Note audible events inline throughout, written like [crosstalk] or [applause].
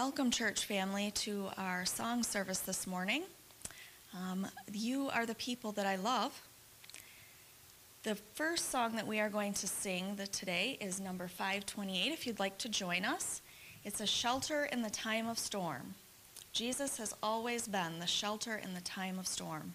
Welcome, church family, to our song service this morning. Um, you are the people that I love. The first song that we are going to sing the, today is number 528. If you'd like to join us, it's a shelter in the time of storm. Jesus has always been the shelter in the time of storm.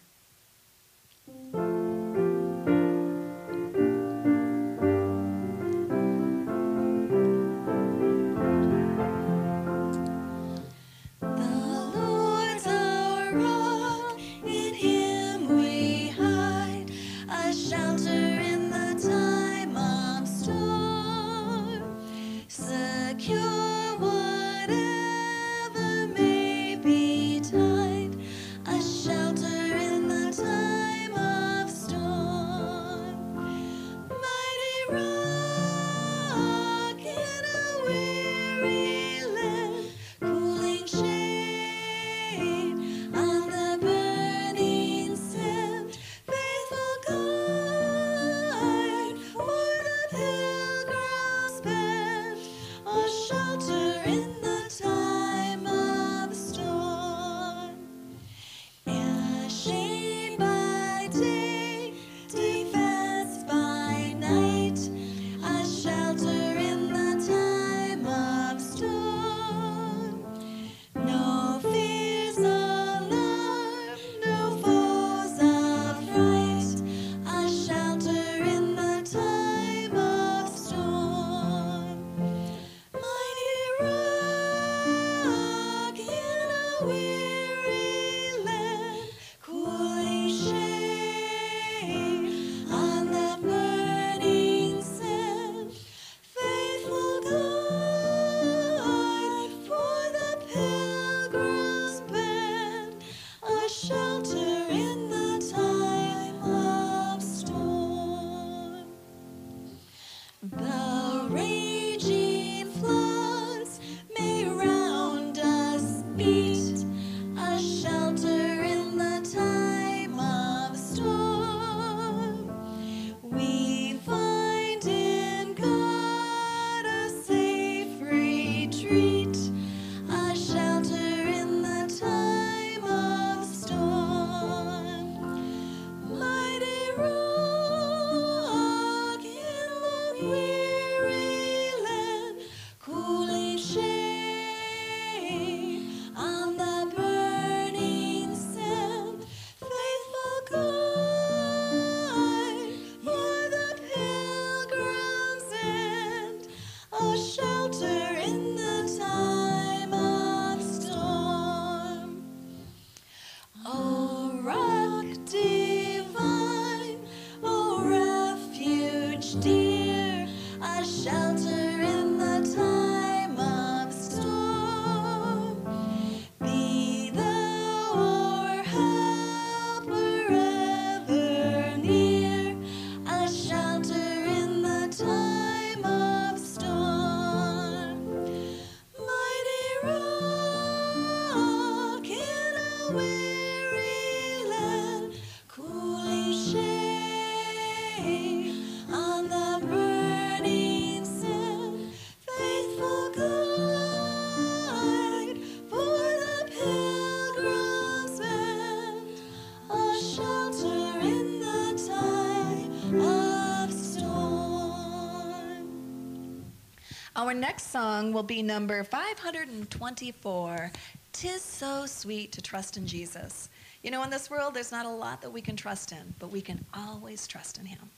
Next song will be number 524 Tis So Sweet to Trust in Jesus. You know, in this world, there's not a lot that we can trust in, but we can always trust in Him.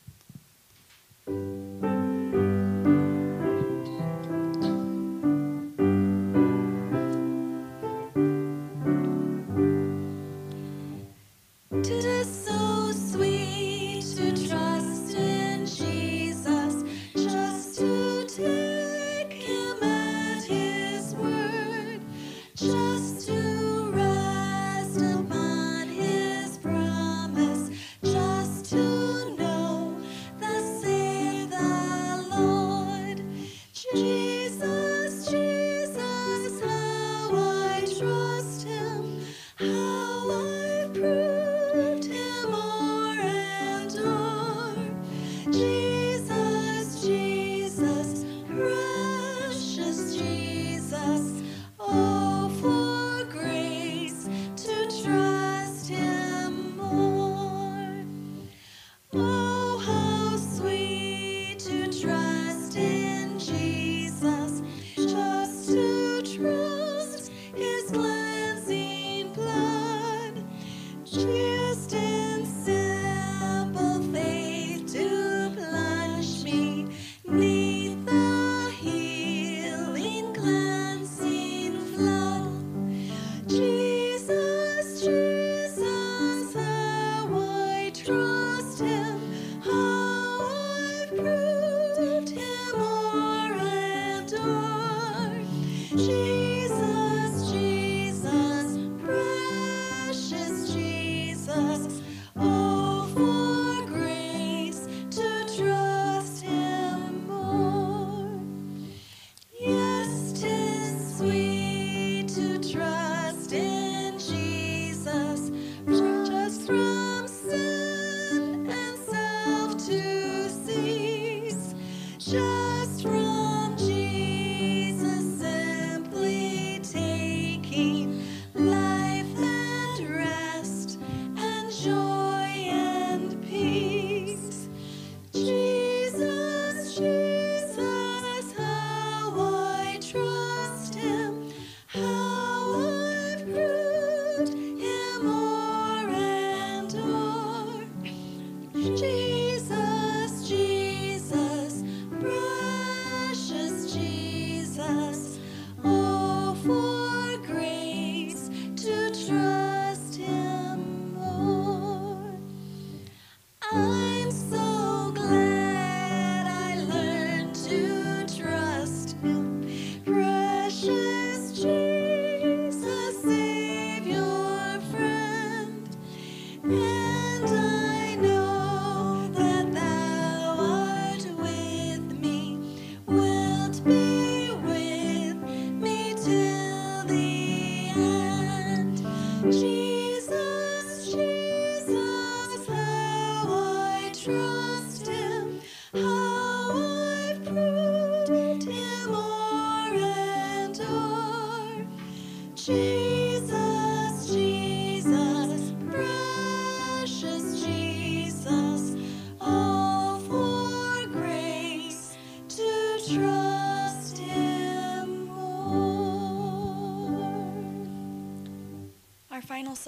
Jesus,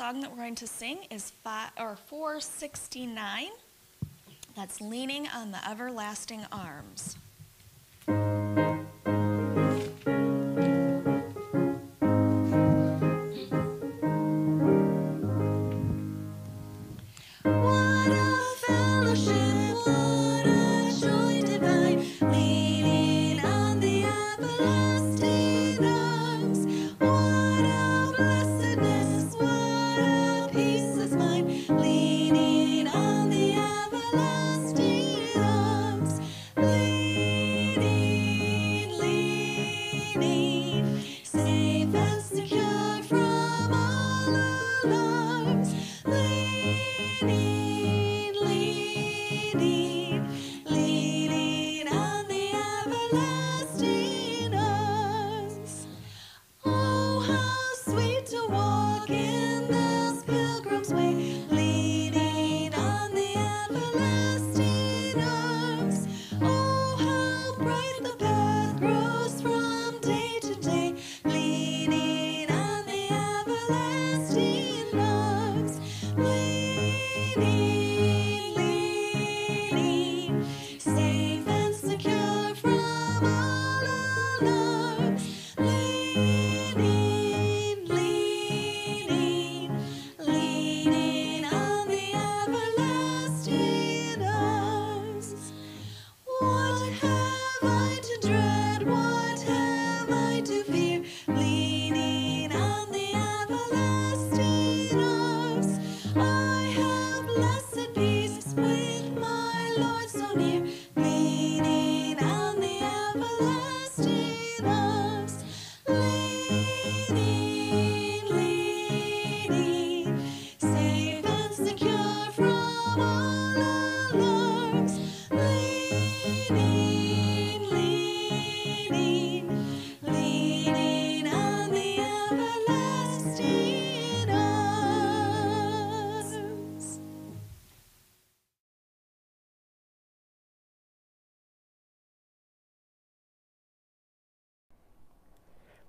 song that we're going to sing is five, or 469. That's Leaning on the Everlasting Arms.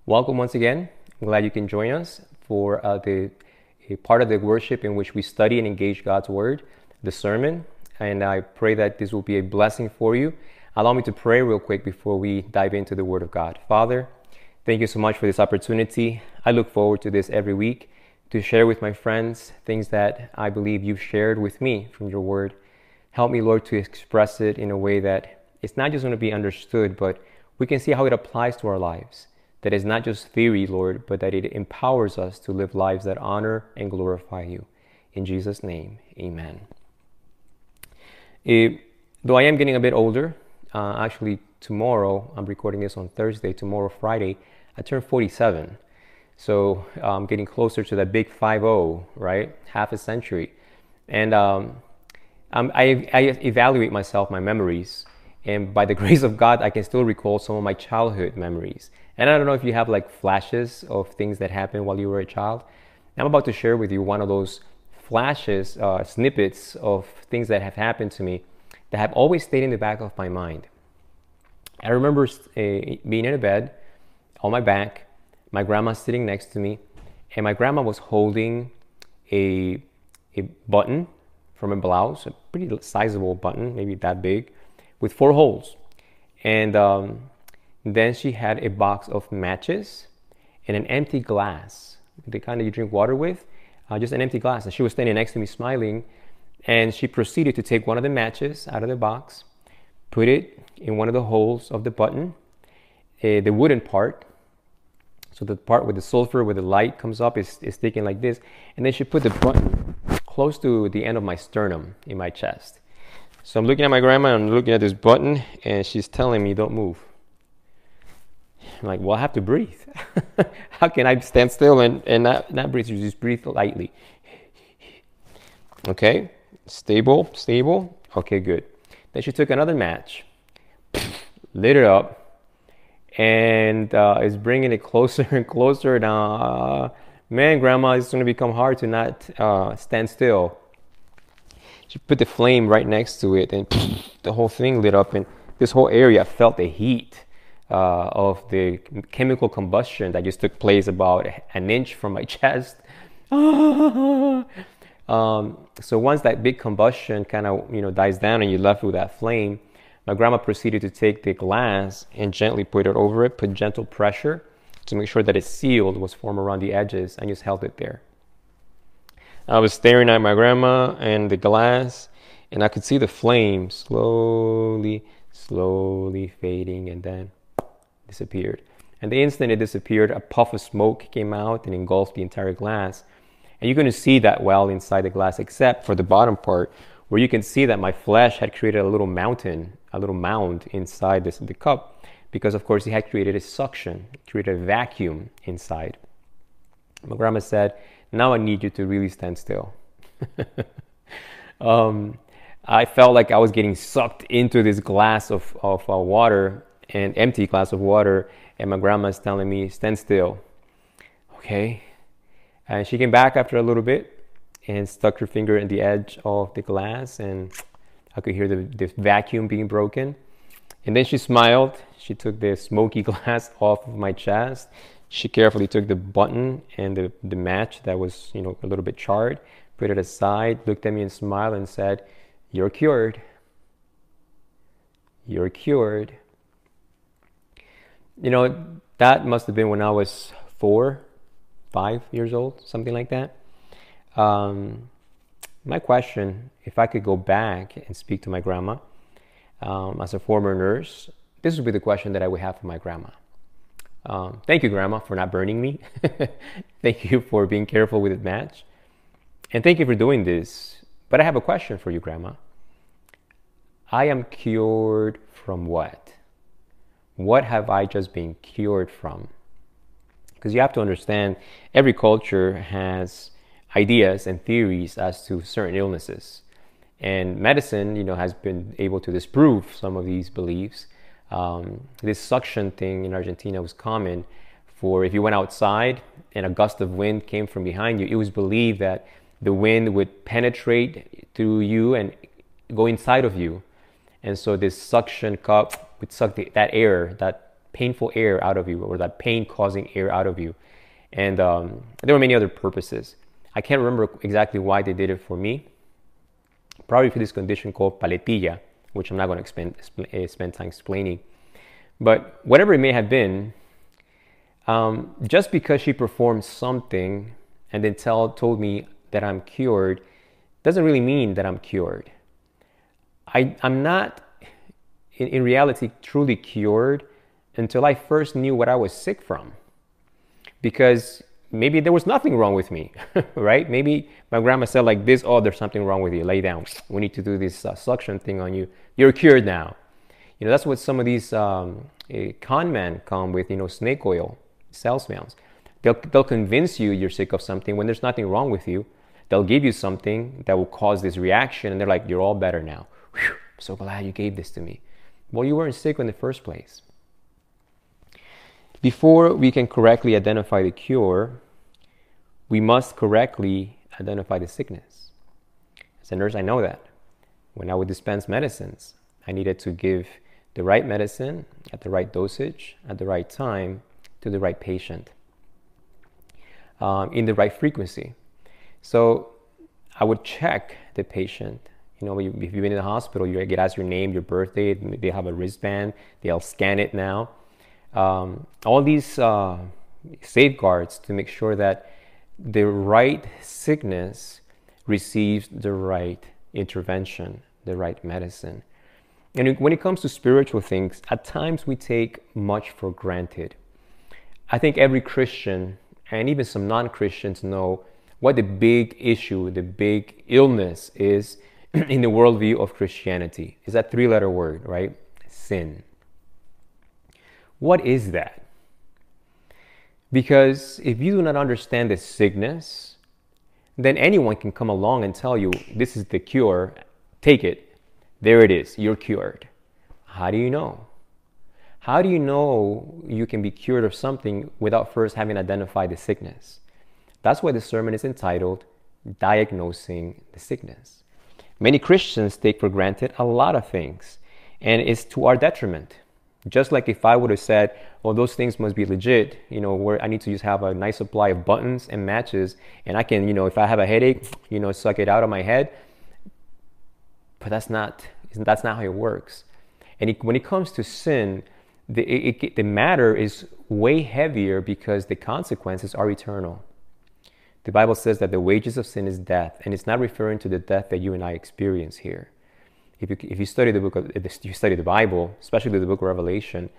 Welcome once again. I'm glad you can join us for uh, the a part of the worship in which we study and engage God's Word, the sermon. And I pray that this will be a blessing for you. Allow me to pray real quick before we dive into the Word of God. Father, thank you so much for this opportunity. I look forward to this every week to share with my friends things that I believe you've shared with me from your Word. Help me, Lord, to express it in a way that it's not just going to be understood, but we can see how it applies to our lives. That is not just theory, Lord, but that it empowers us to live lives that honor and glorify you. In Jesus' name, amen. Eh, though I am getting a bit older, uh, actually, tomorrow, I'm recording this on Thursday, tomorrow, Friday, I turn 47. So I'm getting closer to that big 5 0, right? Half a century. And um, um, I, I evaluate myself, my memories, and by the [laughs] grace of God, I can still recall some of my childhood memories. And I don't know if you have like flashes of things that happened while you were a child. I'm about to share with you one of those flashes, uh, snippets of things that have happened to me that have always stayed in the back of my mind. I remember uh, being in a bed on my back, my grandma sitting next to me, and my grandma was holding a, a button from a blouse, a pretty sizable button, maybe that big, with four holes. And um, then she had a box of matches and an empty glass, the kind that you drink water with, uh, just an empty glass. And she was standing next to me smiling. And she proceeded to take one of the matches out of the box, put it in one of the holes of the button, uh, the wooden part. So the part with the sulfur, where the light comes up, is, is sticking like this. And then she put the button close to the end of my sternum in my chest. So I'm looking at my grandma, and I'm looking at this button, and she's telling me, don't move. I'm like, well, I have to breathe. [laughs] How can I stand still and, and not, not breathe? You just breathe lightly. Okay, stable, stable. Okay, good. Then she took another match, [laughs] lit it up, and uh, is bringing it closer and closer. Now, uh, man, grandma, it's going to become hard to not uh, stand still. She put the flame right next to it, and the whole thing lit up, and this whole area felt the heat uh, of the chemical combustion that just took place about an inch from my [laughs] chest. [laughs] um, so once that big combustion kind of you know dies down and you're left with that flame, my grandma proceeded to take the glass and gently put it over it, put gentle pressure to make sure that it's sealed, was formed around the edges, and just held it there. I was staring at my grandma and the glass, and I could see the flame slowly, slowly fading, and then disappeared. And the instant it disappeared, a puff of smoke came out and engulfed the entire glass. And you're going to see that well inside the glass, except for the bottom part, where you can see that my flesh had created a little mountain, a little mound inside this, the cup, because of course it had created a suction, created a vacuum inside. My grandma said, Now I need you to really stand still. [laughs] um, I felt like I was getting sucked into this glass of, of uh, water an empty glass of water, and my grandma's telling me, stand still. Okay. And she came back after a little bit and stuck her finger in the edge of the glass, and I could hear the, the vacuum being broken. And then she smiled. She took the smoky [laughs] glass off of my chest. She carefully took the button and the, the match that was, you know, a little bit charred, put it aside, looked at me and smiled and said, You're cured. You're cured you know, that must have been when I was four, five years old, something like that. Um, my question, if I could go back and speak to my grandma um, as a former nurse, this would be the question that I would have for my grandma. Um, thank you, Grandma, for not burning me. [laughs] thank you for being careful with the match. And thank you for doing this. But I have a question for you, Grandma. I am cured from what? What have I just been cured from? Because you have to understand every culture has ideas and theories as to certain illnesses. And medicine, you know, has been able to disprove some of these beliefs. Um, this suction thing in Argentina was common for if you went outside and a gust of wind came from behind you, it was believed that the wind would penetrate through you and go inside of you. And so this suction cup would suck the, that air, that painful air out of you, or that pain causing air out of you. And um, there were many other purposes. I can't remember exactly why they did it for me. Probably for this condition called paletilla, which I'm not going to spend, eh, spend time explaining. But whatever it may have been, um, just because she performed something and then tell, told me that I'm cured doesn't really mean that I'm cured. I, I'm not in, in reality truly cured until I first knew what I was sick from. Because maybe there was nothing wrong with me, [laughs] right? Maybe my grandma said like this, oh, there's something wrong with you. Lay down. We need to do this uh, suction thing on you. You're cured now. You know, that's what some of these um, uh, con men come with, you know, snake oil, salesmen. They'll, they'll convince you you're sick of something when there's nothing wrong with you. they'll give you something that will cause this reaction, and they're like, You're all better now. Whew, I'm so glad you gave this to me. Well, you weren't sick in the first place. Before we can correctly identify the cure, we must correctly identify the sickness. As a nurse, I know that. When I would dispense medicines, I needed to give the right medicine at the right dosage, at the right time, to the right patient, um, in the right frequency. So I would check the patient. You know, if you've been in the hospital, you get asked your name, your birthday, they have a wristband, they'll scan it now. Um, all these uh, safeguards to make sure that the right sickness receives the right intervention, the right medicine. And when it comes to spiritual things, at times we take much for granted. I think every Christian and even some non Christians know what the big issue, the big illness is [clears throat] in the worldview of Christianity. Is that three letter word, right? Sin. What is that? Because if you do not understand the sickness, then anyone can come along and tell you, this is the cure, take it. There it is, you're cured. How do you know? How do you know you can be cured of something without first having identified the sickness? That's why the sermon is entitled Diagnosing the Sickness. Many Christians take for granted a lot of things, and it's to our detriment. Just like if I would have said, well, those things must be legit, you know, where I need to just have a nice supply of buttons and matches, and I can, you know, if I have a headache, you know, suck it out of my head. But that's not, that's not how it works. And it, when it comes to sin, the, it, it, the matter is way heavier because the consequences are eternal. The Bible says that the wages of sin is death, and it's not referring to the death that you and I experience here. If you, if you study the book of, if you study the Bible, especially the book of Revelation,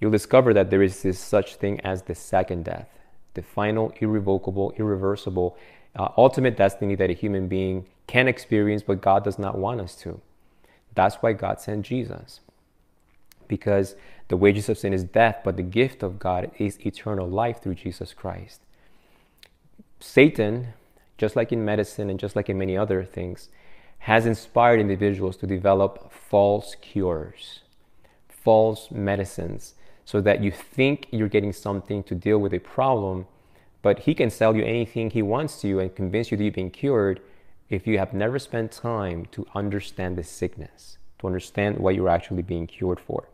you'll discover that there is this such thing as the second death, the final, irrevocable, irreversible, uh, ultimate destiny that a human being can experience, but God does not want us to. That's why God sent Jesus. Because the wages of sin is death, but the gift of God is eternal life through Jesus Christ. Satan, just like in medicine and just like in many other things, has inspired individuals to develop false cures, false medicines, so that you think you're getting something to deal with a problem, but he can sell you anything he wants to and convince you that you've been cured if you have never spent time to understand the sickness, to understand what you're actually being cured for.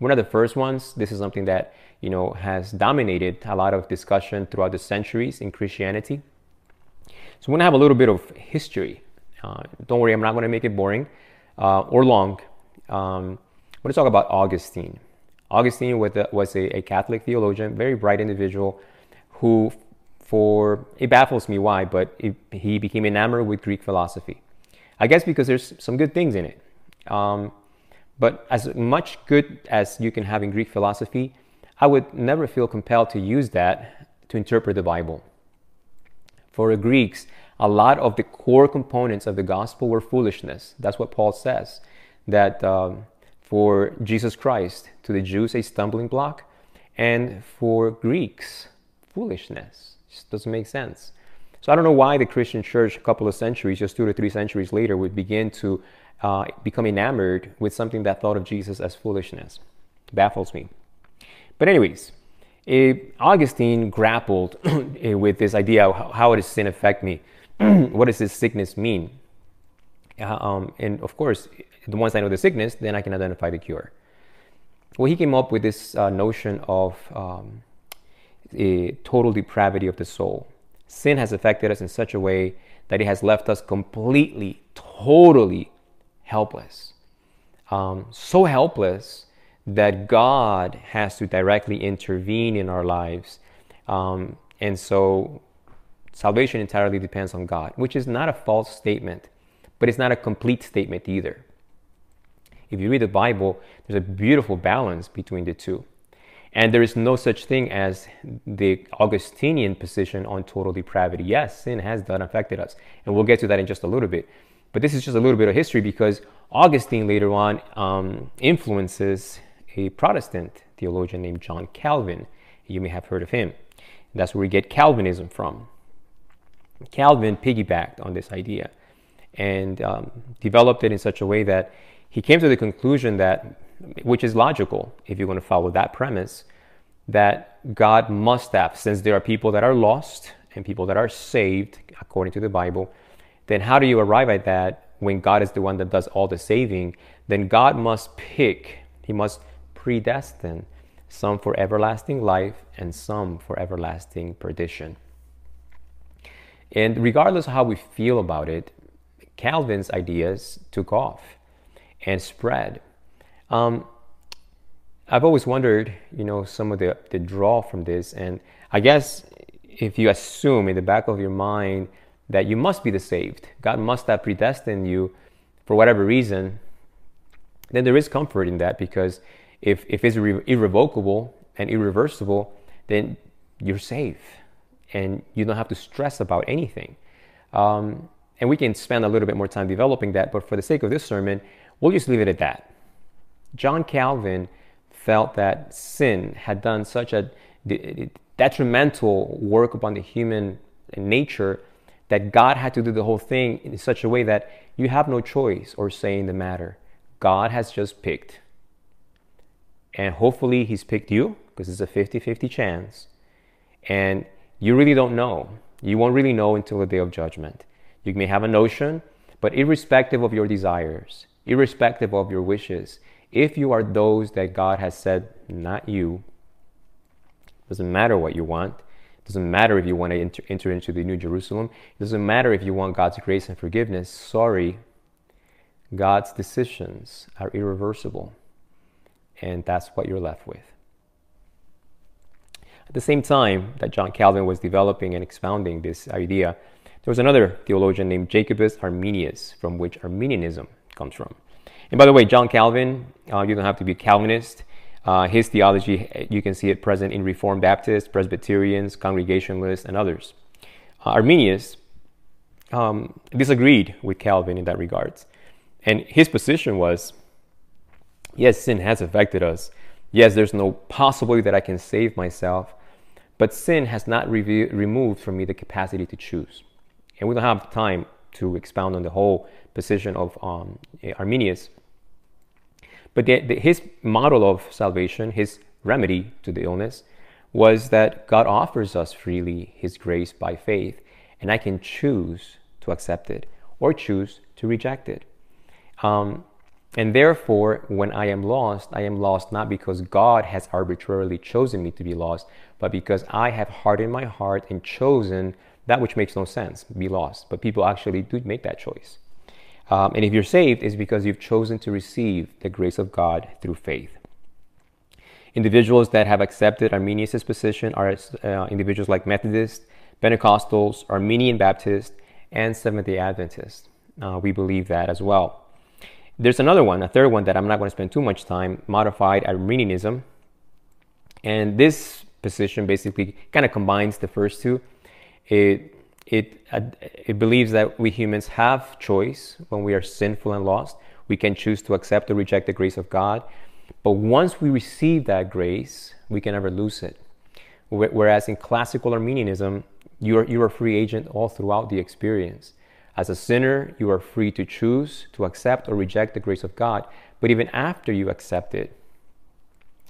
One of the first ones, this is something that you know has dominated a lot of discussion throughout the centuries in Christianity. So I'm to have a little bit of history uh, don't worry, I'm not going to make it boring uh, or long. Um, I'm going to talk about Augustine. Augustine was a, a Catholic theologian, very bright individual, who, for it baffles me why, but it, he became enamored with Greek philosophy. I guess because there's some good things in it. Um, but as much good as you can have in Greek philosophy, I would never feel compelled to use that to interpret the Bible. For the Greeks, a lot of the core components of the gospel were foolishness. That's what Paul says. That um, for Jesus Christ, to the Jews, a stumbling block, and for Greeks, foolishness. Just doesn't make sense. So I don't know why the Christian church, a couple of centuries, just two to three centuries later, would begin to uh, become enamored with something that thought of Jesus as foolishness. It baffles me. But, anyways, Augustine grappled [clears throat] with this idea of how does sin affect me? [clears throat] what does this sickness mean? Uh, um, and of course, the once I know the sickness, then I can identify the cure. Well, he came up with this uh, notion of um, a total depravity of the soul. Sin has affected us in such a way that it has left us completely, totally helpless. Um, so helpless that God has to directly intervene in our lives. Um, and so Salvation entirely depends on God, which is not a false statement, but it's not a complete statement either. If you read the Bible, there's a beautiful balance between the two. And there is no such thing as the Augustinian position on total depravity. Yes, sin has done affected us. And we'll get to that in just a little bit. But this is just a little bit of history because Augustine later on um, influences a Protestant theologian named John Calvin. You may have heard of him. That's where we get Calvinism from. Calvin piggybacked on this idea and um, developed it in such a way that he came to the conclusion that, which is logical if you're going to follow that premise, that God must have, since there are people that are lost and people that are saved according to the Bible, then how do you arrive at that when God is the one that does all the saving? Then God must pick, He must predestine some for everlasting life and some for everlasting perdition. And regardless of how we feel about it, Calvin's ideas took off and spread. Um, I've always wondered, you know, some of the, the draw from this. And I guess if you assume in the back of your mind that you must be the saved, God must have predestined you for whatever reason, then there is comfort in that because if, if it's irre- irrevocable and irreversible, then you're safe and you don't have to stress about anything. Um, and we can spend a little bit more time developing that, but for the sake of this sermon, we'll just leave it at that. John Calvin felt that sin had done such a detrimental work upon the human nature that God had to do the whole thing in such a way that you have no choice or say in the matter. God has just picked. And hopefully, He's picked you because it's a 50 50 chance. And you really don't know. You won't really know until the day of judgment. You may have a notion, but irrespective of your desires, irrespective of your wishes, if you are those that God has said, not you, doesn't matter what you want, doesn't matter if you want to enter, enter into the New Jerusalem, it doesn't matter if you want God's grace and forgiveness. Sorry, God's decisions are irreversible, and that's what you're left with. At the same time that John Calvin was developing and expounding this idea, there was another theologian named Jacobus Arminius, from which Arminianism comes from. And by the way, John Calvin, uh, you don't have to be a Calvinist. Uh, his theology, you can see it present in Reformed Baptists, Presbyterians, Congregationalists, and others. Uh, Arminius um, disagreed with Calvin in that regards. And his position was yes, sin has affected us. Yes, there's no possibility that I can save myself, but sin has not re- removed from me the capacity to choose. And we don't have time to expound on the whole position of um, Arminius. But the, the, his model of salvation, his remedy to the illness, was that God offers us freely His grace by faith, and I can choose to accept it or choose to reject it. Um, and therefore, when I am lost, I am lost not because God has arbitrarily chosen me to be lost, but because I have hardened my heart and chosen that which makes no sense, be lost. But people actually do make that choice. Um, and if you're saved, it's because you've chosen to receive the grace of God through faith. Individuals that have accepted Arminius' position are uh, individuals like Methodists, Pentecostals, Arminian Baptists, and Seventh day Adventists. Uh, we believe that as well. There's another one, a third one that I'm not going to spend too much time, modified Arminianism. And this position basically kind of combines the first two. It it, uh, it believes that we humans have choice when we are sinful and lost. We can choose to accept or reject the grace of God. But once we receive that grace, we can never lose it. Whereas in classical Arminianism, you are, you are a free agent all throughout the experience. As a sinner, you are free to choose to accept or reject the grace of God. But even after you accept it,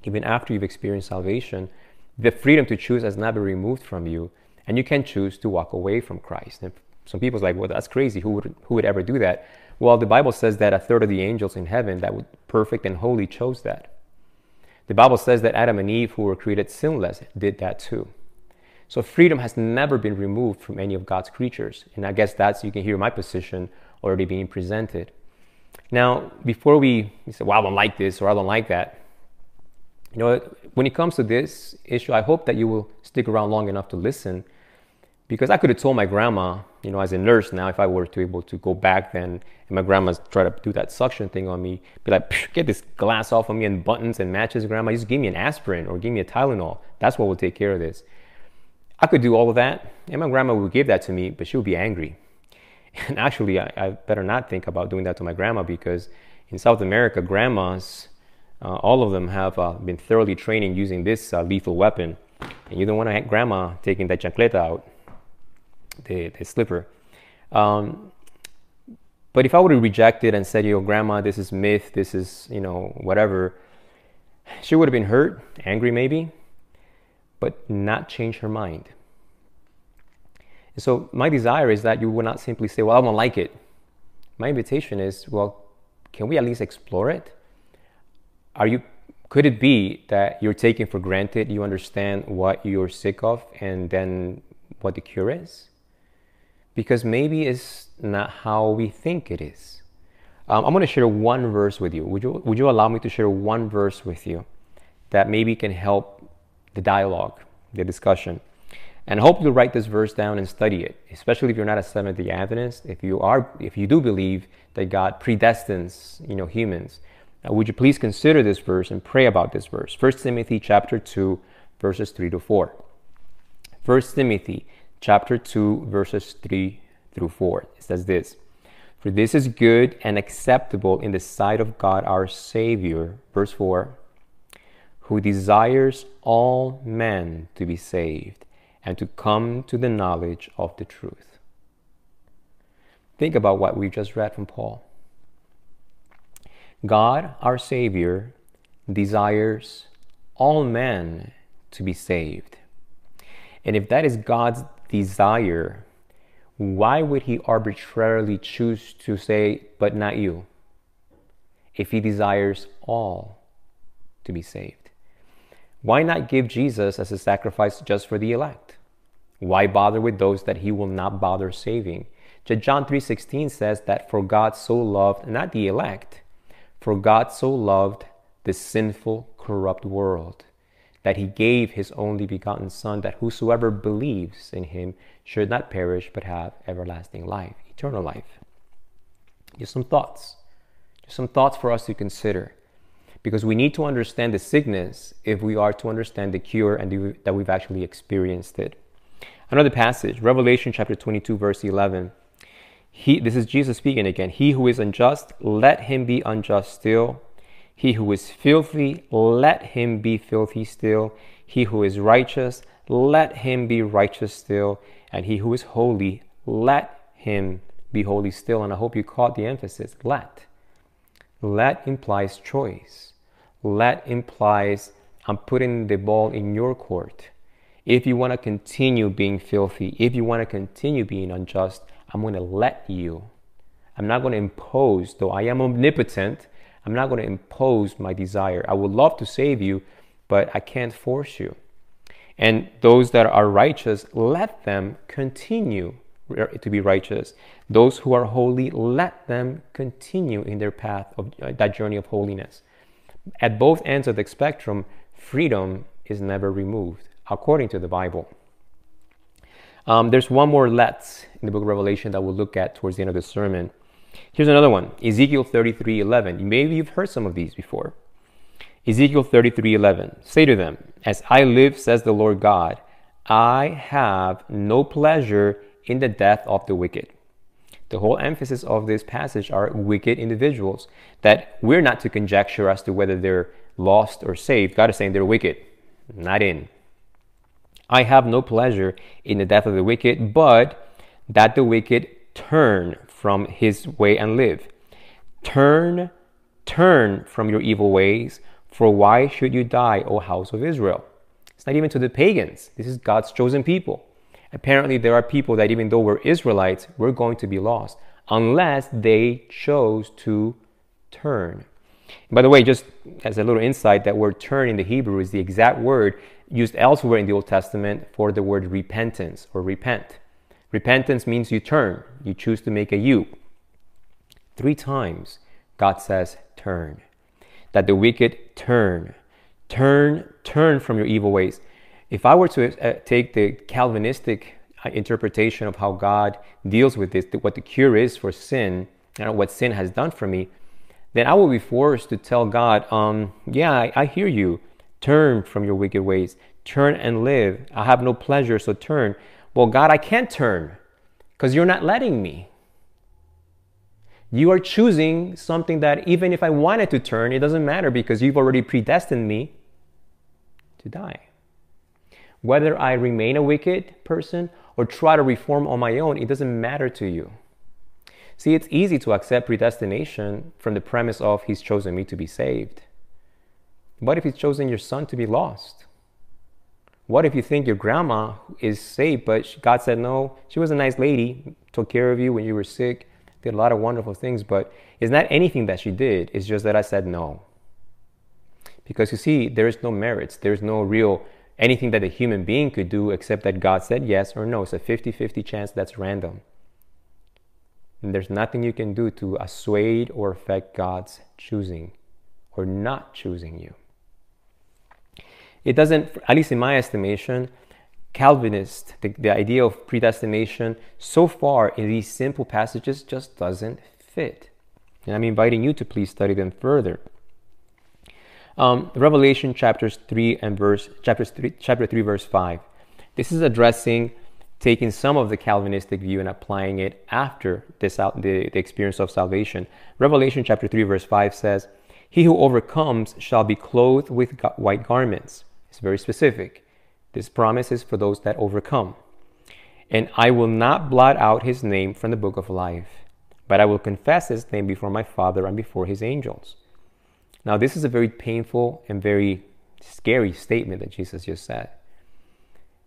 even after you've experienced salvation, the freedom to choose has not been removed from you and you can choose to walk away from Christ. And some people's like, well, that's crazy. Who would, who would ever do that? Well, the Bible says that a third of the angels in heaven that were perfect and holy chose that. The Bible says that Adam and Eve, who were created sinless, did that too. So freedom has never been removed from any of God's creatures. And I guess that's, you can hear my position already being presented. Now, before we say, well, I don't like this or I don't like that, you know, when it comes to this issue, I hope that you will stick around long enough to listen because I could have told my grandma, you know, as a nurse now, if I were to able to go back then, and my grandma's try to do that suction thing on me, be like, get this glass off of me and buttons and matches, grandma. Just give me an aspirin or give me a Tylenol. That's what will take care of this. I could do all of that, and my grandma would give that to me, but she would be angry. [laughs] And actually, I, I better not think about doing that to my grandma because in South America, grandmas, uh, all of them have uh, been thoroughly trained in using this uh, lethal weapon. And you don't want to have grandma taking that chancleta out the, the slipper. Um, but if I would have rejected and said, "Yo, grandma, this is myth. This is you know whatever," she would have been hurt, angry maybe, but not change her mind. And so my desire is that you would not simply say, "Well, I don't like it." My invitation is, "Well, can we at least explore it? Are you could it be that you're taking for granted you understand what you're sick of and then what the cure is? Because maybe it's not how we think it is. Um, I'm going to share one verse with you. Would you. would you allow me to share one verse with you that maybe can help the dialogue, the discussion? And I hope you'll write this verse down and study it, especially if you're not a Seventh Day Adventist. If you are, if you do believe that God predestines, you know, humans, now, would you please consider this verse and pray about this verse? 1 Timothy chapter 2, verses 3 to 4. 1 Timothy chapter 2, verses 3 through 4. It says this For this is good and acceptable in the sight of God our Savior, verse 4, who desires all men to be saved and to come to the knowledge of the truth. Think about what we just read from Paul. God, our Savior, desires all men to be saved. And if that is God's desire, why would He arbitrarily choose to say, but not you? If He desires all to be saved. Why not give Jesus as a sacrifice just for the elect? Why bother with those that he will not bother saving? John 3:16 says that for God so loved not the elect, for God so loved this sinful, corrupt world that he gave his only begotten Son, that whosoever believes in him should not perish but have everlasting life, eternal life. Just some thoughts. Just some thoughts for us to consider. Because we need to understand the sickness if we are to understand the cure and that we've actually experienced it. Another passage, Revelation chapter 22, verse 11. He, this is Jesus speaking again. He who is unjust, let him be unjust still. He who is filthy, let him be filthy still. He who is righteous, let him be righteous still. And he who is holy, let him be holy still. And I hope you caught the emphasis let. Let implies choice. Let implies I'm putting the ball in your court. If you want to continue being filthy, if you want to continue being unjust, I'm going to let you. I'm not going to impose, though I am omnipotent, I'm not going to impose my desire. I would love to save you, but I can't force you. And those that are righteous, let them continue to be righteous. Those who are holy, let them continue in their path of uh, that journey of holiness. At both ends of the spectrum, freedom is never removed, according to the Bible. Um, there's one more let's in the book of Revelation that we'll look at towards the end of the sermon. Here's another one Ezekiel 33 11. Maybe you've heard some of these before. Ezekiel 33 11. Say to them, As I live, says the Lord God, I have no pleasure in the death of the wicked. The whole emphasis of this passage are wicked individuals that we're not to conjecture as to whether they're lost or saved. God is saying they're wicked, not in. I have no pleasure in the death of the wicked, but that the wicked turn from his way and live. Turn, turn from your evil ways, for why should you die, O house of Israel? It's not even to the pagans. This is God's chosen people. Apparently, there are people that, even though we're Israelites, we're going to be lost unless they chose to turn. By the way, just as a little insight, that word turn in the Hebrew is the exact word used elsewhere in the Old Testament for the word repentance or repent. Repentance means you turn, you choose to make a U. Three times God says, turn. That the wicked turn. Turn, turn from your evil ways. If I were to uh, take the Calvinistic uh, interpretation of how God deals with this, what the cure is for sin, and what sin has done for me, then I will be forced to tell God, um, yeah, I, I hear you. Turn from your wicked ways. Turn and live. I have no pleasure, so turn. Well, God, I can't turn because you're not letting me. You are choosing something that even if I wanted to turn, it doesn't matter because you've already predestined me to die. Whether I remain a wicked person or try to reform on my own, it doesn't matter to you. See, it's easy to accept predestination from the premise of He's chosen me to be saved. What if He's chosen your son to be lost? What if you think your grandma is saved, but God said, no, she was a nice lady, took care of you when you were sick, did a lot of wonderful things, but it's not anything that she did. It's just that I said no. Because you see, there is no merits, there's no real anything that a human being could do except that God said yes or no. It's a 50 50 chance that's random. And there's nothing you can do to assuade or affect God's choosing or not choosing you. It doesn't, at least in my estimation, Calvinist, the, the idea of predestination so far in these simple passages just doesn't fit. And I'm inviting you to please study them further. Um, Revelation chapters 3 and verse chapters 3, chapter 3 verse 5. This is addressing taking some of the Calvinistic view and applying it after this, the, the experience of salvation. Revelation chapter 3, verse 5 says, He who overcomes shall be clothed with white garments. It's very specific. This promise is for those that overcome. And I will not blot out his name from the book of life, but I will confess his name before my Father and before his angels. Now, this is a very painful and very scary statement that Jesus just said.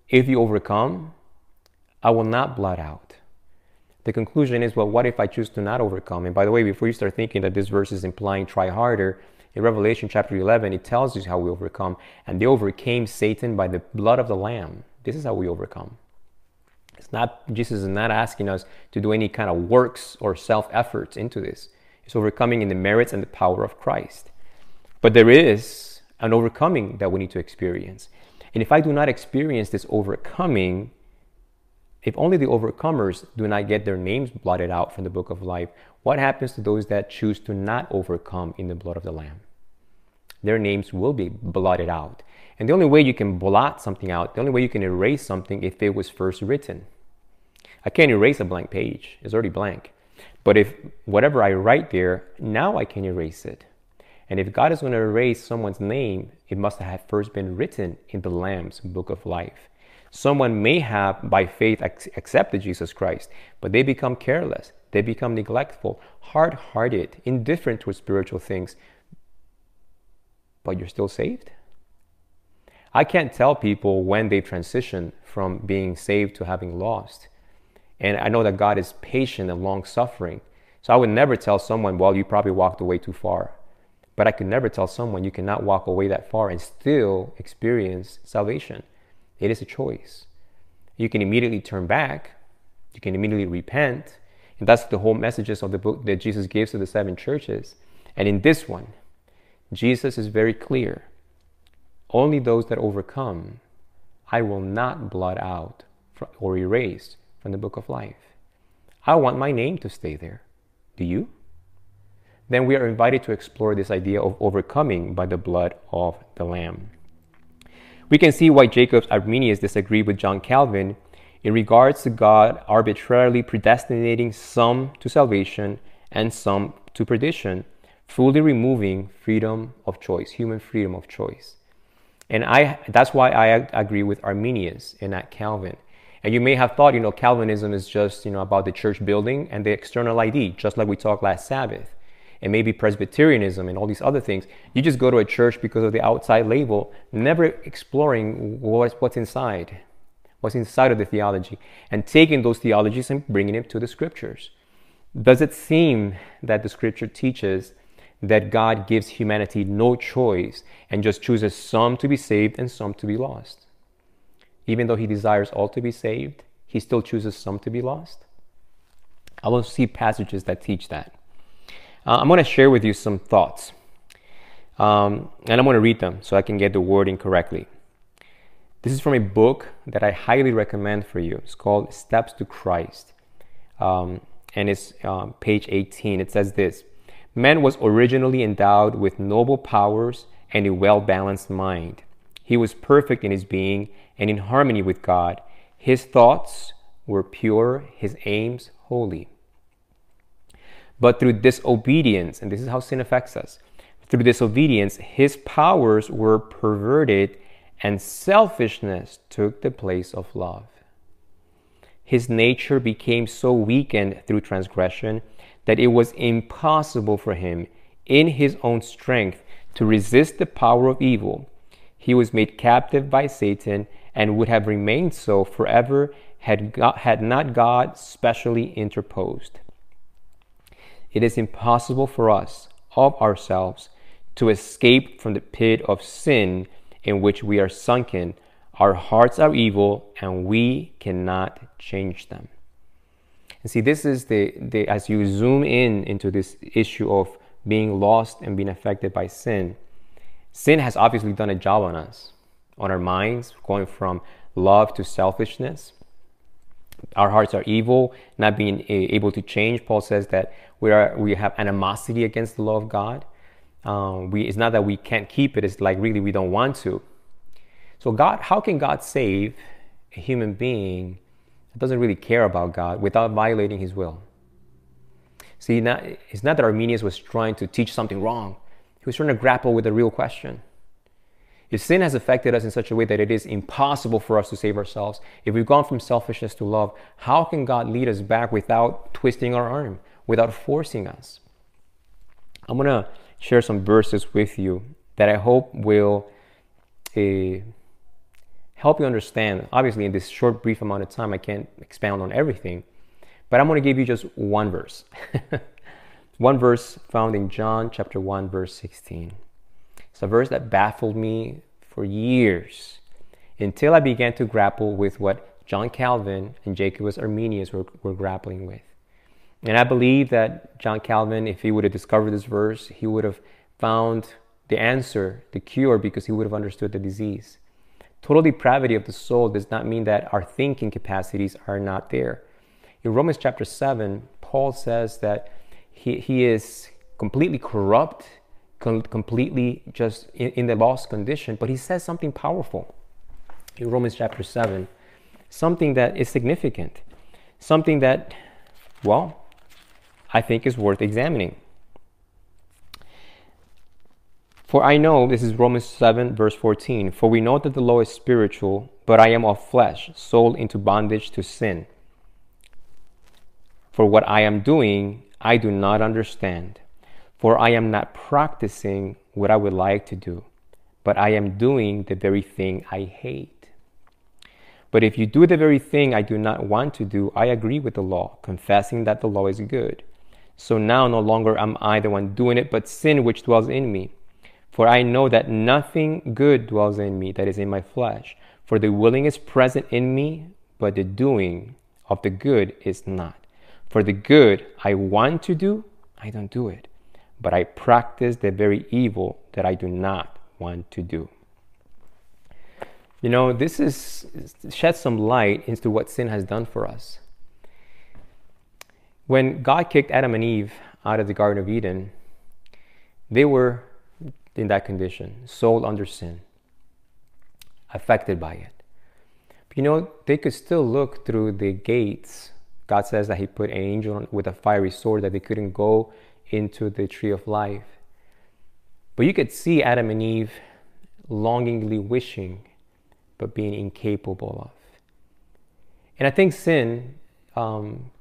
If you overcome, I will not blot out. The conclusion is, well, what if I choose to not overcome? And by the way, before you start thinking that this verse is implying try harder, in Revelation chapter 11, it tells us how we overcome. And they overcame Satan by the blood of the Lamb. This is how we overcome. It's not, Jesus is not asking us to do any kind of works or self efforts into this. It's overcoming in the merits and the power of Christ. But there is an overcoming that we need to experience. And if I do not experience this overcoming, if only the overcomers do not get their names blotted out from the book of life, what happens to those that choose to not overcome in the blood of the Lamb? Their names will be blotted out. And the only way you can blot something out, the only way you can erase something if it was first written. I can't erase a blank page, it's already blank. But if whatever I write there, now I can erase it. And if God is going to erase someone's name, it must have first been written in the Lamb's book of life. Someone may have, by faith, accepted Jesus Christ, but they become careless, they become neglectful, hard hearted, indifferent towards spiritual things. But you're still saved? I can't tell people when they transition from being saved to having lost. And I know that God is patient and long suffering. So I would never tell someone, well, you probably walked away too far. But I could never tell someone you cannot walk away that far and still experience salvation. It is a choice. You can immediately turn back, you can immediately repent. And that's the whole messages of the book that Jesus gives to the seven churches. And in this one, Jesus is very clear. Only those that overcome, I will not blot out or erase from the book of life. I want my name to stay there. Do you? Then we are invited to explore this idea of overcoming by the blood of the Lamb. We can see why Jacobus Arminius disagreed with John Calvin in regards to God arbitrarily predestinating some to salvation and some to perdition, fully removing freedom of choice, human freedom of choice. And I, that's why I agree with Arminius and not Calvin. And you may have thought, you know, Calvinism is just, you know, about the church building and the external ID, just like we talked last Sabbath and maybe Presbyterianism and all these other things. You just go to a church because of the outside label, never exploring what's, what's inside, what's inside of the theology, and taking those theologies and bringing them to the scriptures. Does it seem that the scripture teaches that God gives humanity no choice and just chooses some to be saved and some to be lost? Even though he desires all to be saved, he still chooses some to be lost? I will see passages that teach that. Uh, I'm going to share with you some thoughts. Um, and I'm going to read them so I can get the wording correctly. This is from a book that I highly recommend for you. It's called Steps to Christ. Um, and it's um, page 18. It says this Man was originally endowed with noble powers and a well balanced mind. He was perfect in his being and in harmony with God. His thoughts were pure, his aims holy. But through disobedience, and this is how sin affects us, through disobedience, his powers were perverted and selfishness took the place of love. his nature became so weakened through transgression that it was impossible for him in his own strength to resist the power of evil. He was made captive by Satan and would have remained so forever had, God, had not God specially interposed. It is impossible for us, of ourselves, to escape from the pit of sin in which we are sunken. Our hearts are evil and we cannot change them. And see, this is the, the as you zoom in into this issue of being lost and being affected by sin, sin has obviously done a job on us, on our minds, going from love to selfishness. Our hearts are evil, not being able to change. Paul says that we are we have animosity against the law of God. Um, we, it's not that we can't keep it; it's like really we don't want to. So God, how can God save a human being that doesn't really care about God without violating His will? See, not, it's not that Arminius was trying to teach something wrong. He was trying to grapple with a real question. If sin has affected us in such a way that it is impossible for us to save ourselves, if we've gone from selfishness to love, how can God lead us back without twisting our arm, without forcing us? I'm going to share some verses with you that I hope will uh, help you understand. Obviously, in this short, brief amount of time, I can't expound on everything, but I'm going to give you just one verse. [laughs] one verse found in John chapter 1, verse 16. It's a verse that baffled me for years until I began to grapple with what John Calvin and Jacobus Arminius were, were grappling with. And I believe that John Calvin, if he would have discovered this verse, he would have found the answer, the cure, because he would have understood the disease. Total depravity of the soul does not mean that our thinking capacities are not there. In Romans chapter 7, Paul says that he, he is completely corrupt, com- completely just in, in the lost condition, but he says something powerful in Romans chapter 7, something that is significant, something that, well, I think is worth examining. For I know, this is Romans 7, verse 14, for we know that the law is spiritual, but I am of flesh, sold into bondage to sin. For what I am doing, I do not understand. For I am not practicing what I would like to do, but I am doing the very thing I hate. But if you do the very thing I do not want to do, I agree with the law, confessing that the law is good. So now no longer am I the one doing it, but sin which dwells in me. For I know that nothing good dwells in me that is in my flesh. For the willing is present in me, but the doing of the good is not. For the good I want to do, I don't do it. But I practice the very evil that I do not want to do. You know, this is shed some light into what sin has done for us. When God kicked Adam and Eve out of the Garden of Eden, they were in that condition, sold under sin, affected by it. But you know, they could still look through the gates. God says that He put an angel with a fiery sword that they couldn't go into the tree of life. But you could see Adam and Eve longingly wishing, but being incapable of. And I think sin um,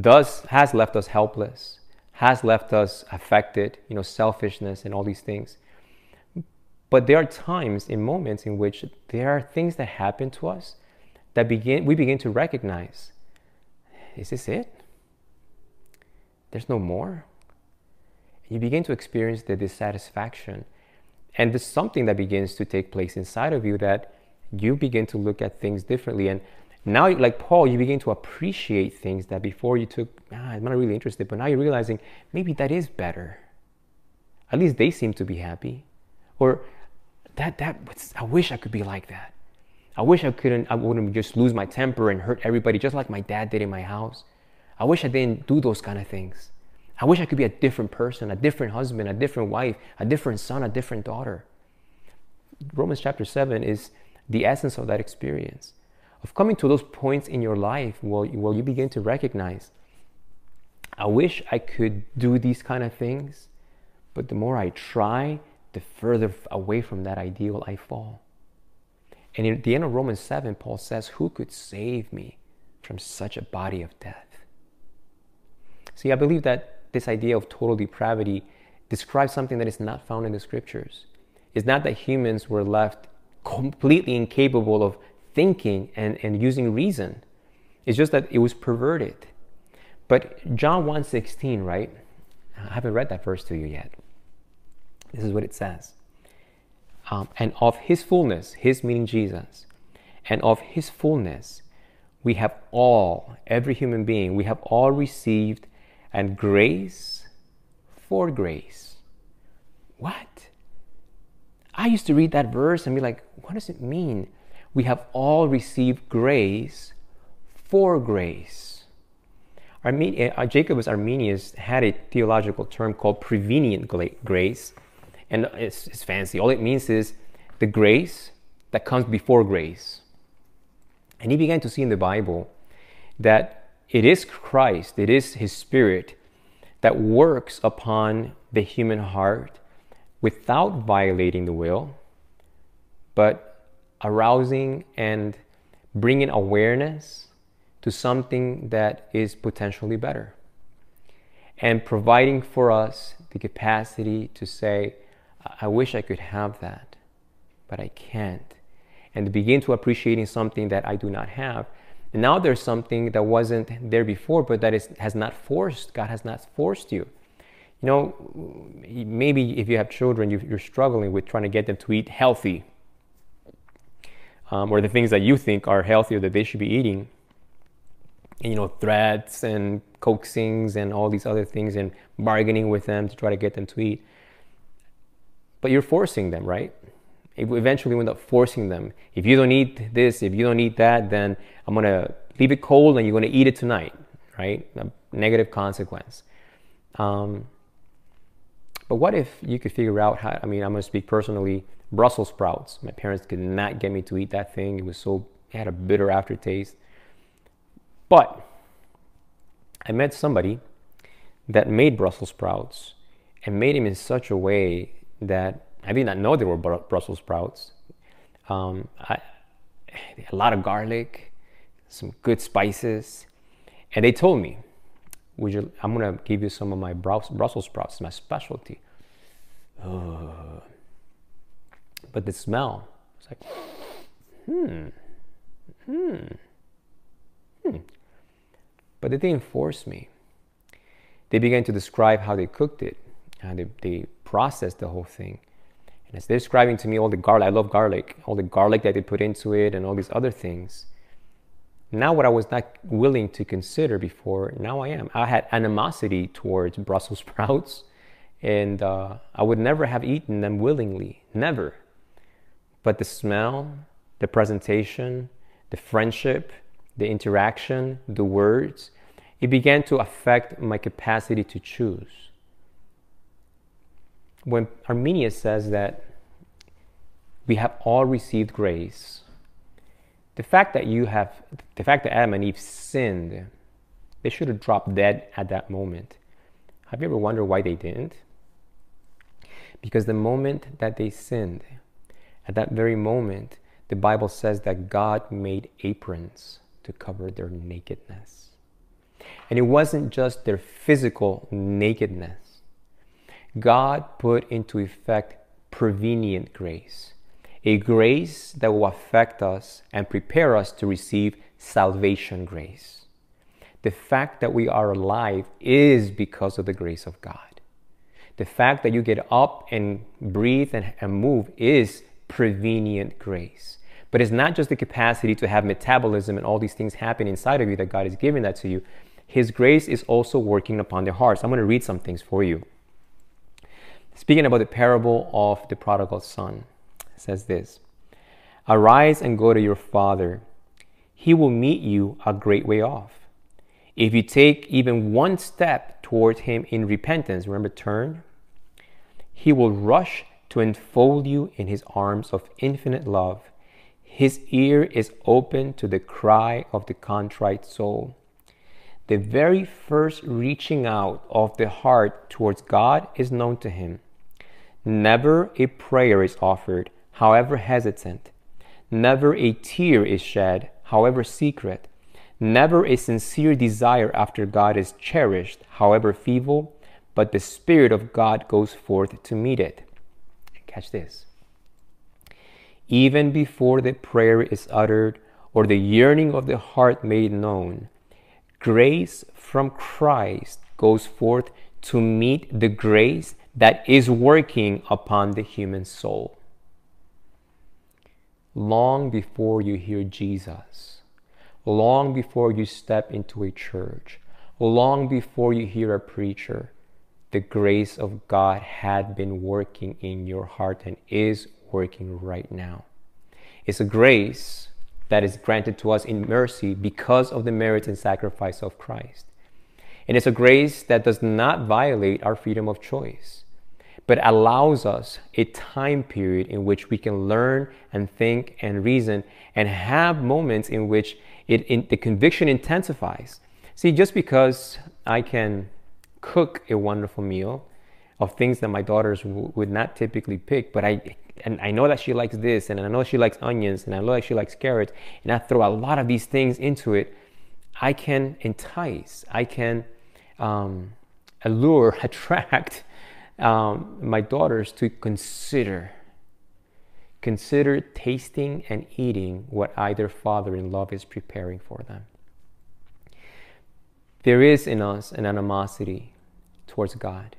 does has left us helpless has left us affected, you know, selfishness and all these things. But there are times in moments in which there are things that happen to us that begin we begin to recognize. Is this it? There's no more. You begin to experience the dissatisfaction. And there's something that begins to take place inside of you that you begin to look at things differently. And now, like Paul, you begin to appreciate things that before you took, ah, I'm not really interested, but now you're realizing maybe that is better. At least they seem to be happy. Or that, that, I wish I could be like that. I wish I couldn't, I wouldn't just lose my temper and hurt everybody just like my dad did in my house. I wish I didn't do those kind of things. I wish I could be a different person, a different husband, a different wife, a different son, a different daughter. Romans chapter 7 is the essence of that experience of coming to those points in your life where, where you begin to recognize, I wish I could do these kind of things, but the more I try, the further away from that ideal I fall. And at the end of Romans 7, Paul says, Who could save me from such a body of death. See, I believe that this idea of total depravity describes something that is not found in the scriptures. It's not that humans were left completely incapable of thinking and, and using reason. It's just that it was perverted. But John 1:16, right? I haven't read that verse to you yet. This is what it says. Um, and of his fullness, his meaning Jesus, and of his fullness, we have all, every human being, we have all received and grace for grace. What? I used to read that verse and be like, what does it mean? We have all received grace for grace. Arme- uh, Jacobus Arminius had a theological term called prevenient grace, and it's, it's fancy. All it means is the grace that comes before grace. And he began to see in the Bible that it is Christ, it is His Spirit that works upon the human heart without violating the will, but arousing and bringing awareness to something that is potentially better. And providing for us the capacity to say, I wish I could have that, but I can't. And begin to appreciating something that I do not have. And now there's something that wasn't there before, but that is, has not forced, God has not forced you. You know, maybe if you have children, you're struggling with trying to get them to eat healthy, um, or the things that you think are healthy or that they should be eating you know, threats and coaxings and all these other things and bargaining with them to try to get them to eat. But you're forcing them, right? Eventually, you end up forcing them. If you don't eat this, if you don't eat that, then I'm going to leave it cold and you're going to eat it tonight, right? A negative consequence. Um, but what if you could figure out how? I mean, I'm going to speak personally. Brussels sprouts. My parents could not get me to eat that thing. It was so, it had a bitter aftertaste. But I met somebody that made Brussels sprouts and made them in such a way that I did not know they were Brussels sprouts. Um, I, a lot of garlic, some good spices, and they told me, "Would you? I'm gonna give you some of my Brussels sprouts, my specialty." But the smell, it's like, hmm, hmm, hmm. But they didn't force me. They began to describe how they cooked it, how they, they processed the whole thing. And as they're describing to me all the garlic, I love garlic, all the garlic that they put into it and all these other things. Now, what I was not willing to consider before, now I am. I had animosity towards Brussels [laughs] sprouts, and uh, I would never have eaten them willingly, never. But the smell, the presentation, the friendship, the interaction, the words, it began to affect my capacity to choose. When Arminius says that we have all received grace, the fact that you have, the fact that Adam and Eve sinned, they should have dropped dead at that moment. Have you ever wondered why they didn't? Because the moment that they sinned, at that very moment, the Bible says that God made aprons to cover their nakedness. And it wasn't just their physical nakedness. God put into effect prevenient grace, a grace that will affect us and prepare us to receive salvation grace. The fact that we are alive is because of the grace of God. The fact that you get up and breathe and, and move is prevenient grace. But it's not just the capacity to have metabolism and all these things happen inside of you that God is giving that to you. His grace is also working upon their hearts. I'm going to read some things for you. Speaking about the parable of the prodigal son, says this Arise and go to your father. He will meet you a great way off. If you take even one step toward him in repentance, remember, turn, he will rush to enfold you in his arms of infinite love his ear is open to the cry of the contrite soul. The very first reaching out of the heart towards God is known to him. Never a prayer is offered, however hesitant. Never a tear is shed, however secret. Never a sincere desire after God is cherished, however feeble, but the Spirit of God goes forth to meet it. Catch this. Even before the prayer is uttered or the yearning of the heart made known, grace from Christ goes forth to meet the grace that is working upon the human soul. Long before you hear Jesus, long before you step into a church, long before you hear a preacher, the grace of God had been working in your heart and is working right now. It's a grace that is granted to us in mercy because of the merits and sacrifice of Christ. And it's a grace that does not violate our freedom of choice, but allows us a time period in which we can learn and think and reason and have moments in which it, in, the conviction intensifies. See, just because I can cook a wonderful meal of things that my daughters w- would not typically pick, but I and I know that she likes this, and I know she likes onions, and I know that she likes carrots, and I throw a lot of these things into it, I can entice, I can um, allure, [laughs] attract um, my daughters to consider. Consider tasting and eating what either father in love is preparing for them. There is in us an animosity towards God,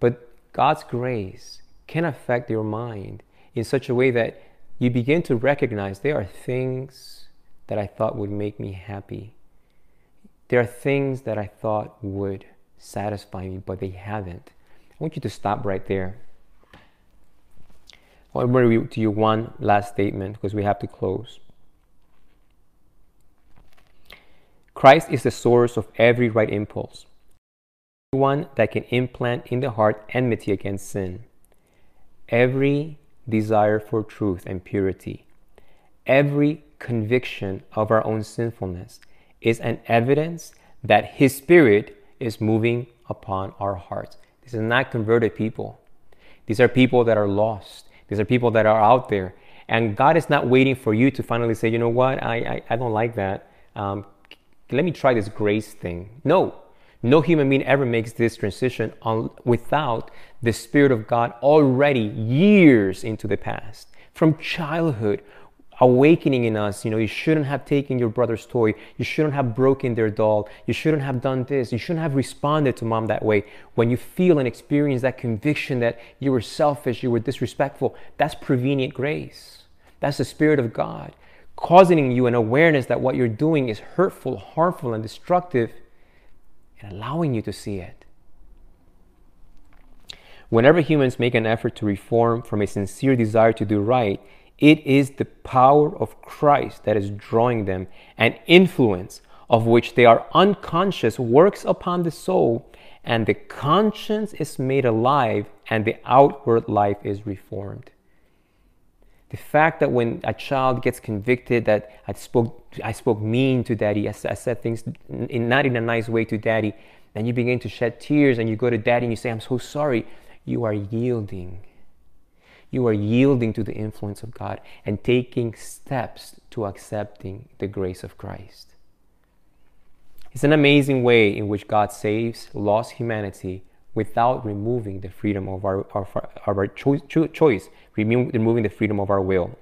but God's grace can affect your mind in such a way that you begin to recognize there are things that I thought would make me happy. There are things that I thought would satisfy me, but they haven't. I want you to stop right there. I want to read to you one last statement because we have to close. Christ is the source of every right impulse, one that can implant in the heart enmity against sin every desire for truth and purity, every conviction of our own sinfulness is an evidence that His Spirit is moving upon our hearts. These are not converted people. These are people that are lost. These are people that are out there. And God is not waiting for you to finally say, you know what, I, I, I don't like that. Um, let me try this grace thing. No, no human being ever makes this transition on, without the Spirit of God already years into the past. From childhood, awakening in us, you know, you shouldn't have taken your brother's toy. You shouldn't have broken their doll. You shouldn't have done this. You shouldn't have responded to mom that way. When you feel and experience that conviction that you were selfish, you were disrespectful, that's prevenient grace. That's the Spirit of God causing you an awareness that what you're doing is hurtful, harmful, and destructive and allowing you to see it. Whenever humans make an effort to reform from a sincere desire to do right, it is the power of Christ that is drawing them, an influence of which they are unconscious works upon the soul, and the conscience is made alive, and the outward life is reformed. The fact that when a child gets convicted that I spoke, I spoke mean to daddy, I, said things in, not in a nice way to daddy, then you begin to shed tears and you go to daddy and you say, I'm so sorry. You are yielding. You are yielding to the influence of God and taking steps to accepting the grace of Christ. It's an amazing way in which God saves lost humanity without removing the freedom of our, of our, of our cho- cho- choice, removing the freedom of our will.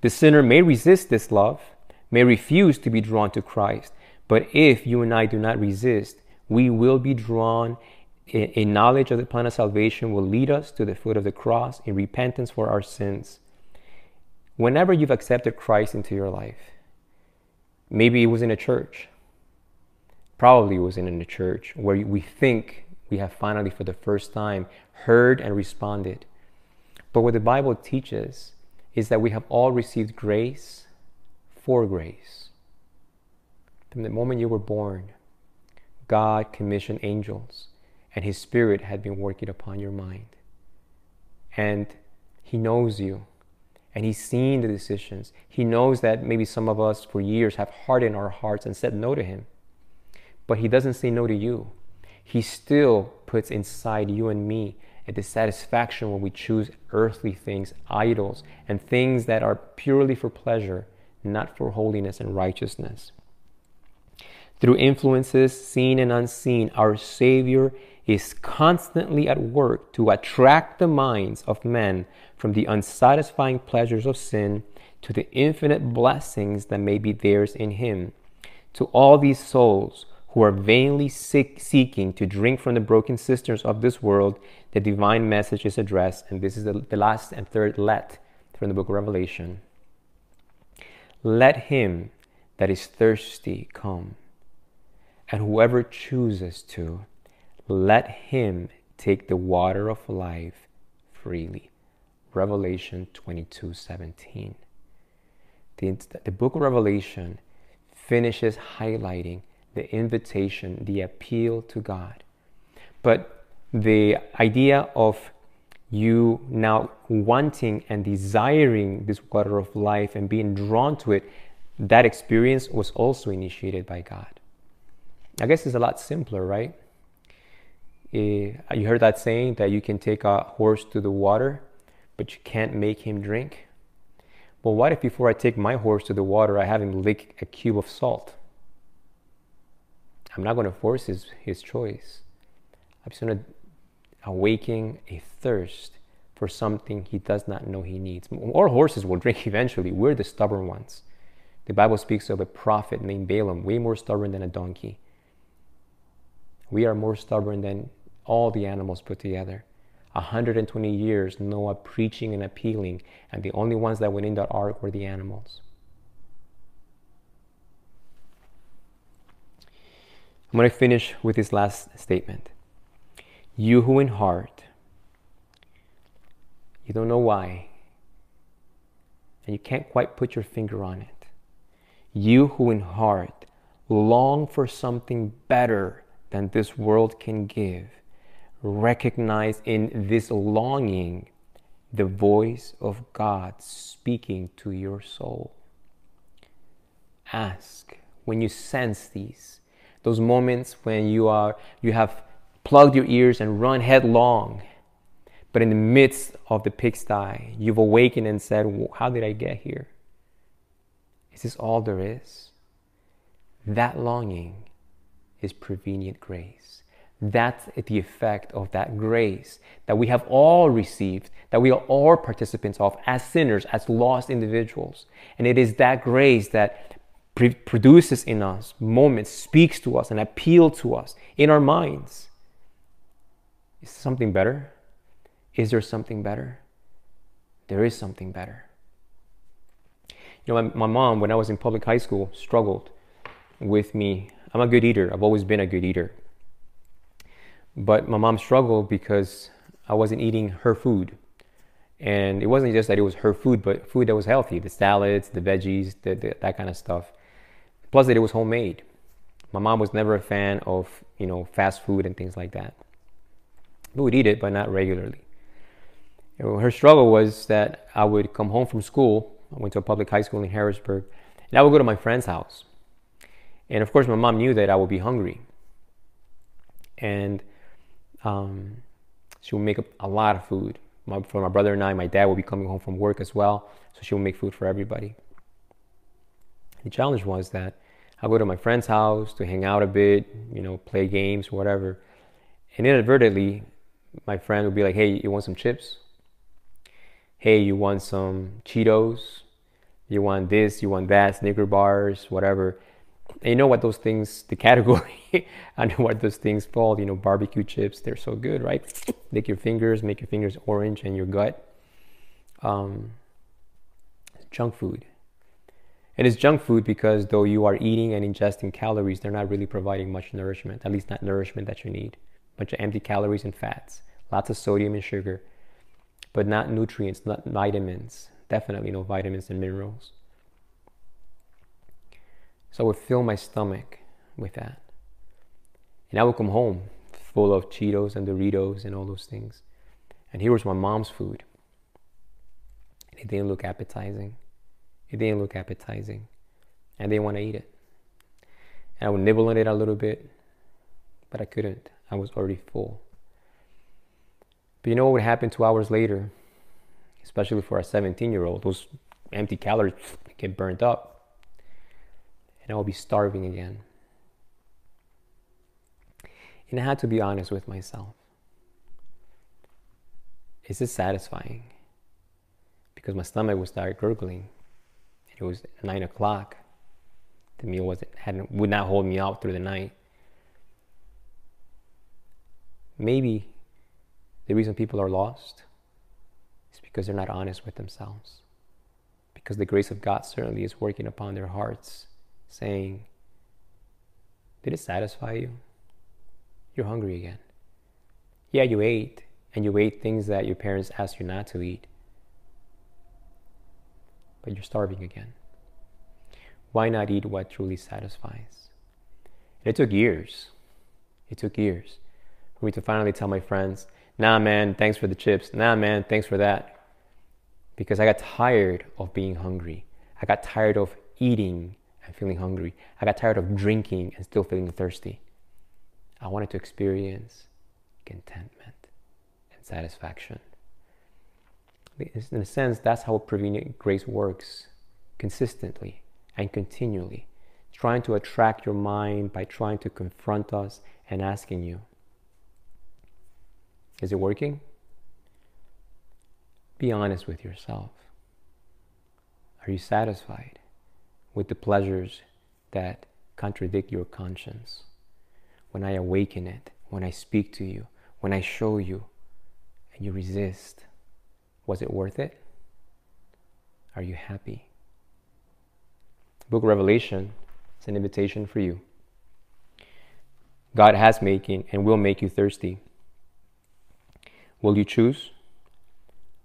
The sinner may resist this love, may refuse to be drawn to Christ, but if you and I do not resist, we will be drawn. A knowledge of the plan of salvation will lead us to the foot of the cross in repentance for our sins. Whenever you've accepted Christ into your life, maybe it was in a church, probably it was in a church where we think we have finally, for the first time, heard and responded. But what the Bible teaches is that we have all received grace for grace. From the moment you were born, God commissioned angels, and His Spirit had been working upon your mind. And He knows you, and He's seen the decisions. He knows that maybe some of us for years have hardened our hearts and said no to Him. But He doesn't say no to you. He still puts inside you and me a dissatisfaction when we choose earthly things, idols, and things that are purely for pleasure not for holiness and righteousness. Through influences seen and unseen, our Savior is constantly at work to attract the minds of men from the unsatisfying pleasures of sin to the infinite blessings that may be theirs in Him. To all these souls who are vainly seek, seeking to drink from the broken cisterns of this world, the divine message is addressed, and this is the, the last and third let from the book of Revelation. Let him that is thirsty come, and whoever chooses to, let him take the water of life freely. Revelation 22 17. The, the book of Revelation finishes highlighting the invitation, the appeal to God. But the idea of you now wanting and desiring this water of life and being drawn to it, that experience was also initiated by God. I guess it's a lot simpler, right? Eh, you heard that saying that you can take a horse to the water, but you can't make him drink. Well, what if before I take my horse to the water, I have him lick a cube of salt? I'm not going to force his, his choice. I'm just going to awaken a thirst for something he does not know he needs. All horses will drink [laughs] eventually. We're the stubborn ones. The Bible speaks of a prophet named Balaam, way more stubborn than a donkey. We are more stubborn than all the animals put together. 120 years, Noah preaching and appealing, and the only ones that went in that ark were the animals. I'm going to finish with this last statement. You who in heart, you don't know why, and you can't quite put your finger on it. You who in heart long for something better than this world can give, recognize in this longing the voice of God speaking to your soul. Ask when you sense these those moments when you are you have plugged your ears and run headlong but in the midst of the pigsty you've awakened and said how did i get here? Is this all there is? That longing is prevenient grace. That's the effect of that grace that we have all received, that we are all participants of as sinners, as lost individuals. And it is that grace that produces in us moments, speaks to us, and appeal to us in our minds. Is something better? Is there something better? There is something better. You know, my, my mom, when I was in public high school, struggled with me. I'm a good eater. I've always been a good eater. But my mom struggled because I wasn't eating her food. And it wasn't just that it was her food, but food that was healthy the salads, the veggies, the, the, that kind of stuff. Plus that it was homemade. My mom was never a fan of, you know, fast food and things like that. We would eat it, but not regularly. Her struggle was that I would come home from school. I went to a public high school in Harrisburg, and I would go to my friend's house. And of course, my mom knew that I would be hungry. And um, she would make a lot of food. My, for my brother and I, my dad would be coming home from work as well, so she would make food for everybody. The challenge was that I'll go to my friend's house to hang out a bit, you know, play games, whatever. And inadvertently, my friend would be like, hey, you want some chips? Hey, you want some Cheetos? You want this, you want that, Snicker bars, whatever. And you know what those things, [laughs] the category, I know what those things fall, you know, barbecue chips, they're so good, right? Lick your fingers, make your fingers orange and your gut. Um, junk food. It is junk food because though you are eating and ingesting calories, they're not really providing much nourishment, at least not nourishment that you need. Bunch of empty calories and fats, lots of sodium and sugar, but not nutrients, not vitamins, definitely no vitamins and minerals. So I would fill my stomach with that. And I would come home full of Cheetos and Doritos and all those things. And here was my mom's food. It didn't look appetizing. It didn't look appetizing. I didn't want to eat it. And I would nibble on it a little bit, but I couldn't. I was already full. But you know what would happen two hours later? Especially for a 17 year old, those empty calories [sniffs] get burnt up. and I will be starving again. And I had to be honest with myself. Is this satisfying? Because my stomach would start gurgling. It was nine o'clock. The meal wasn't hadn't would not hold me out through the night. Maybe the reason people are lost is because they're not honest with themselves. Because the grace of God certainly is working upon their hearts, saying, Did it satisfy you? You're hungry again. Yeah, you ate, and you ate things that your parents asked you not to eat, but you're starving again. Why not eat what truly satisfies? And it took years. It took years for me to finally tell my friends, nah, man, thanks for the chips. Nah, man, thanks for that. Because I got tired of being hungry. I got tired of eating and feeling hungry. I got tired of drinking and still feeling thirsty. I wanted to experience contentment and satisfaction. In a sense, that's how prevenient grace works consistently and continually, trying to attract your mind by trying to confront us and asking you, Is it working? Be honest with yourself. Are you satisfied with the pleasures that contradict your conscience? when I awaken it, when I speak to you, when I show you, and you resist, was it worth it? Are you happy? Book of Revelation is an invitation for you. God has making and will make you thirsty. Will you choose?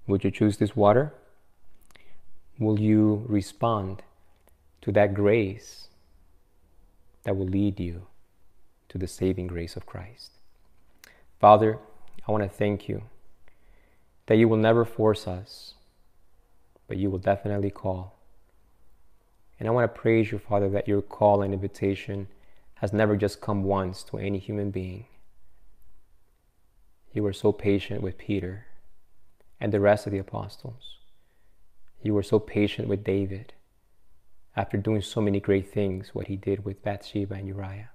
Would you choose this water? Will you respond to that grace that will lead you to the saving grace of Christ. Father, I want to thank you that you will never force us, but you will definitely call. And I want to praise you, Father, that your call and invitation has never just come once to any human being. You were so patient with Peter and the rest of the apostles. You were so patient with David after doing so many great things, what he did with Bathsheba and Uriah.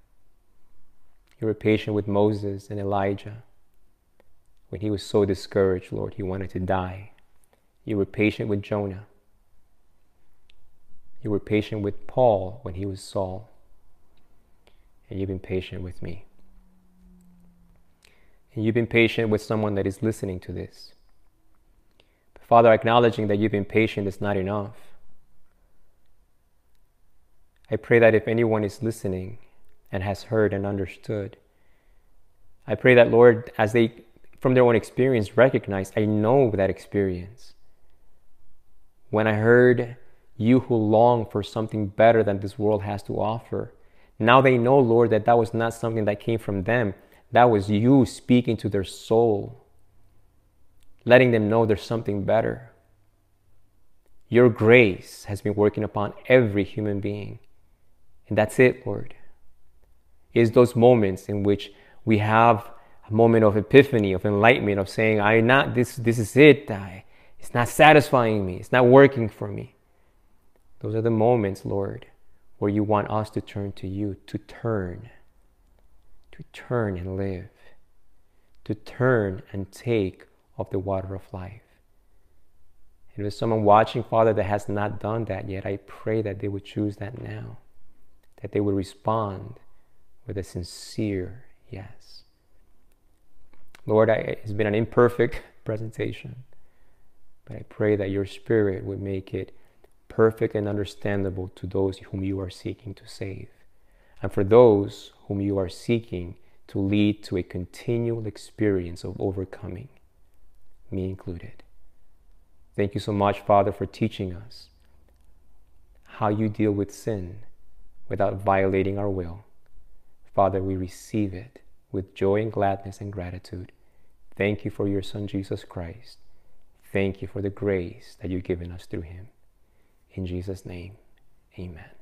You were patient with Moses and Elijah. When he was so discouraged, Lord, he wanted to die. You were patient with Jonah. You were patient with Paul when he was Saul. And you've been patient with me. And you've been patient with someone that is listening to this. But Father, acknowledging that you've been patient is not enough. I pray that if anyone is listening and has heard and understood. I pray that, Lord, as they, from their own experience, recognize, I know that experience. When I heard you who long for something better than this world has to offer, now they know, Lord, that that was not something that came from them. That was you speaking to their soul, letting them know there's something better. Your grace has been working upon every human being. And that's it, Lord is those moments in which we have moment of epiphany, of enlightenment, of saying, I not this this is it. I, it's not satisfying me. It's not working for me. Those are the moments, Lord, where you want us to turn to you, to turn, to turn and live, to turn and take of the water of life. And if there's someone watching, Father, that has not done that yet, I pray that they would choose that now, that they would respond with a sincere yes. Lord, I, it's been an imperfect presentation, but I pray that your Spirit would make it perfect and understandable to those whom you are seeking to save, and for those whom you are seeking to lead to a continual experience of overcoming, me included. Thank you so much, Father, for teaching us how you deal with sin without violating our will Father, we receive it with joy and gladness and gratitude. Thank you for your Son, Jesus Christ. Thank you for the grace that you've given us through him. In Jesus' name, amen.